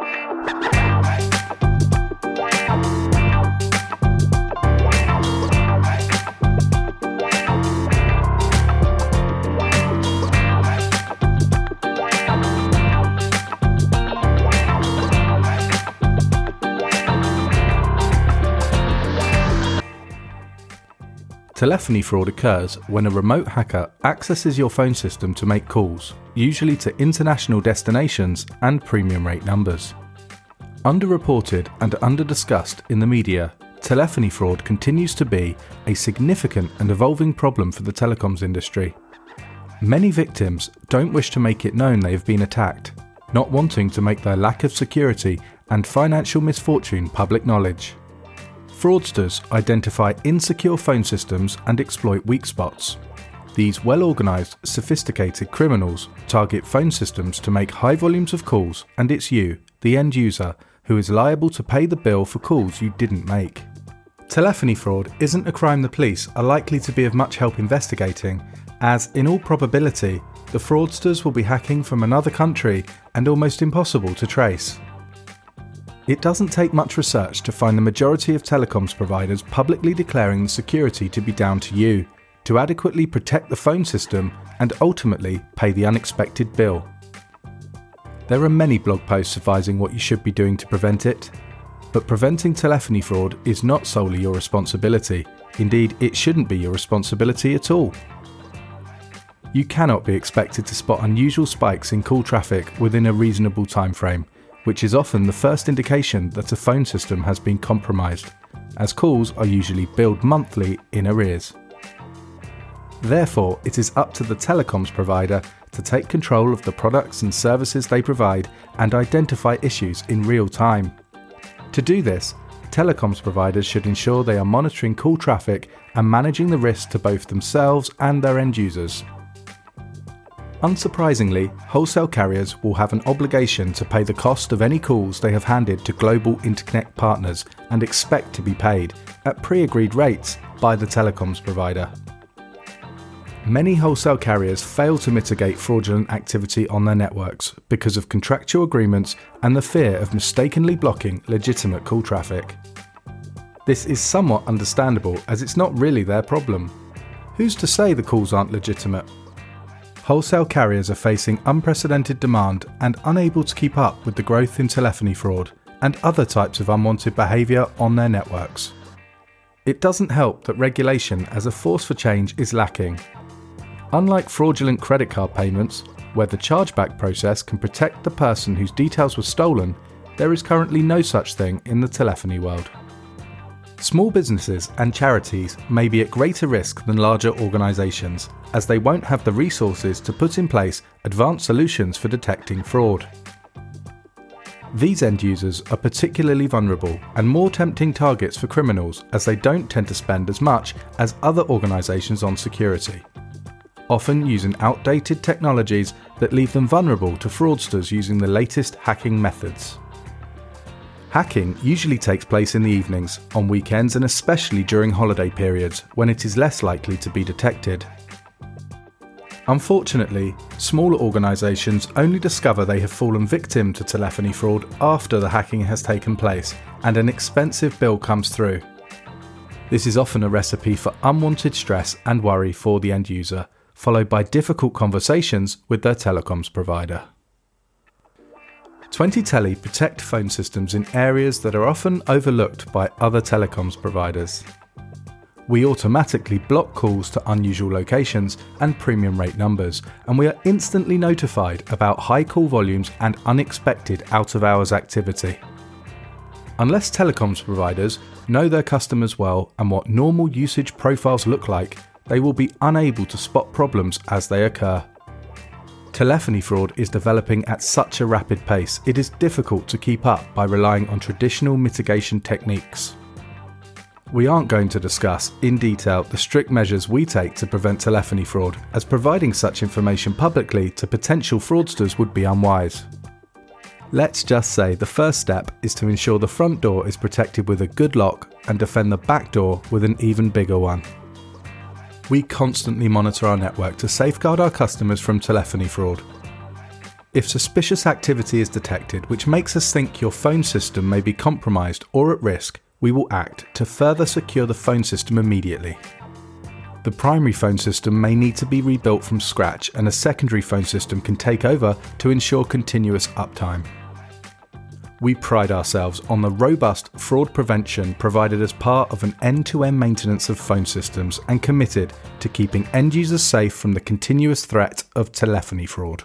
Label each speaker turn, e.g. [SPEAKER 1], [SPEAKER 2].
[SPEAKER 1] Thank you. Telephony fraud occurs when a remote hacker accesses your phone system to make calls, usually to international destinations and premium rate numbers. Underreported and underdiscussed in the media, telephony fraud continues to be a significant and evolving problem for the telecoms industry. Many victims don't wish to make it known they have been attacked, not wanting to make their lack of security and financial misfortune public knowledge. Fraudsters identify insecure phone systems and exploit weak spots. These well organised, sophisticated criminals target phone systems to make high volumes of calls, and it's you, the end user, who is liable to pay the bill for calls you didn't make. Telephony fraud isn't a crime the police are likely to be of much help investigating, as in all probability, the fraudsters will be hacking from another country and almost impossible to trace. It doesn't take much research to find the majority of telecoms providers publicly declaring the security to be down to you, to adequately protect the phone system and ultimately pay the unexpected bill. There are many blog posts advising what you should be doing to prevent it, but preventing telephony fraud is not solely your responsibility. Indeed, it shouldn't be your responsibility at all. You cannot be expected to spot unusual spikes in call traffic within a reasonable time frame which is often the first indication that a phone system has been compromised, as calls are usually billed monthly in arrears. Therefore, it is up to the telecoms provider to take control of the products and services they provide and identify issues in real time. To do this, telecoms providers should ensure they are monitoring call traffic and managing the risk to both themselves and their end users. Unsurprisingly, wholesale carriers will have an obligation to pay the cost of any calls they have handed to global interconnect partners and expect to be paid at pre agreed rates by the telecoms provider. Many wholesale carriers fail to mitigate fraudulent activity on their networks because of contractual agreements and the fear of mistakenly blocking legitimate call traffic. This is somewhat understandable as it's not really their problem. Who's to say the calls aren't legitimate wholesale carriers are facing unprecedented demand and unable to keep up with the growth in telephony fraud and other types of unwanted behaviour on their networks. It doesn't help that regulation as a force for change is lacking. Unlike fraudulent credit card payments, where the chargeback process can protect the person whose details were stolen, there is currently no such thing in the telephony world. Small businesses and charities may be at greater risk than larger organisations, as they won't have the resources to put in place advanced solutions for detecting fraud. These end users are particularly vulnerable and more tempting targets for criminals as they don't tend to spend as much as other organisations on security, often using outdated technologies that leave them vulnerable to fraudsters using the latest hacking methods. Hacking usually takes place in the evenings, on weekends, and especially during holiday periods when it is less likely to be detected. Unfortunately, smaller organisations only discover they have fallen victim to telephony fraud after the hacking has taken place and an expensive bill comes through. This is often a recipe for unwanted stress and worry for the end user, followed by difficult conversations with their telecoms provider. 20Tele protect phone systems in areas that are often overlooked by other telecoms providers. We automatically block calls to unusual locations and premium rate numbers, and we are instantly notified about high call volumes and unexpected out of hours activity. Unless telecoms providers know their customers well and what normal usage profiles look like, they will be unable to spot problems as they occur. Telephony fraud is developing at such a rapid pace, it is difficult to keep up by relying on traditional mitigation techniques. We aren't going to discuss in detail the strict measures we take to prevent telephony fraud, as providing such information publicly to potential fraudsters would be unwise. Let's just say the first step is to ensure the front door is protected with a good lock and defend the back door with an even bigger one we constantly monitor our network to safeguard our customers from telephony fraud. If suspicious activity is detected which makes us think your phone system may be compromised or at risk, we will act to further secure the phone system immediately. The primary phone system may need to be rebuilt from scratch, and a secondary phone system can take over to ensure continuous uptime. We pride ourselves on the robust fraud prevention provided as part of an end to end maintenance of phone systems and committed to keeping end users safe from the continuous threat of telephony fraud.